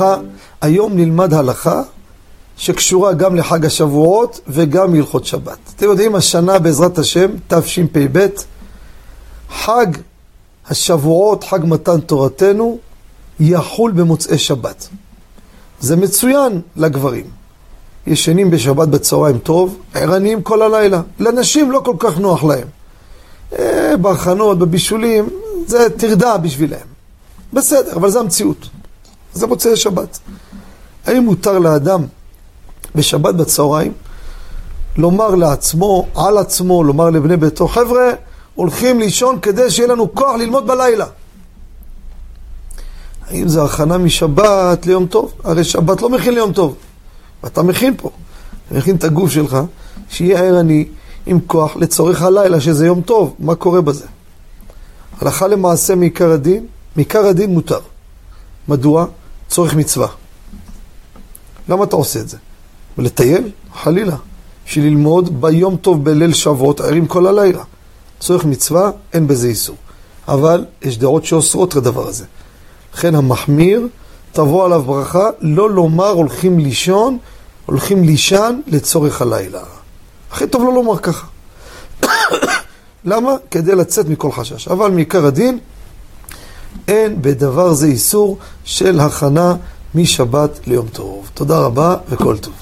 ברכה, היום נלמד הלכה שקשורה גם לחג השבועות וגם להלכות שבת. אתם יודעים, השנה בעזרת השם, תשפ"ב, חג השבועות, חג מתן תורתנו, יחול במוצאי שבת. זה מצוין לגברים. ישנים בשבת בצהריים טוב, ערניים כל הלילה. לנשים לא כל כך נוח להם. אה, בהכנות, בבישולים, זה טרדה בשבילהם. בסדר, אבל זה המציאות. זה מוצאי שבת. האם מותר לאדם בשבת בצהריים לומר לעצמו, על עצמו, לומר לבני ביתו, חבר'ה, הולכים לישון כדי שיהיה לנו כוח ללמוד בלילה. האם זה הכנה משבת ליום טוב? הרי שבת לא מכין ליום טוב. ואתה מכין פה. אתה מכין את הגוף שלך, שיהיה ערני עם כוח לצורך הלילה, שזה יום טוב. מה קורה בזה? הלכה למעשה מעיקר הדין, מעיקר הדין מותר. מדוע? צורך מצווה. למה אתה עושה את זה? ולטייל? חלילה. בשביל ללמוד ביום טוב בליל שבועות, ערים כל הלילה. צורך מצווה, אין בזה איסור. אבל יש דעות שאוסרות את הדבר הזה. לכן המחמיר, תבוא עליו ברכה, לא לומר הולכים לישון, הולכים לישן לצורך הלילה. הכי טוב לא לומר ככה. למה? כדי לצאת מכל חשש. אבל מעיקר הדין, אין בדבר זה איסור של הכנה משבת ליום טוב. תודה רבה וכל טוב.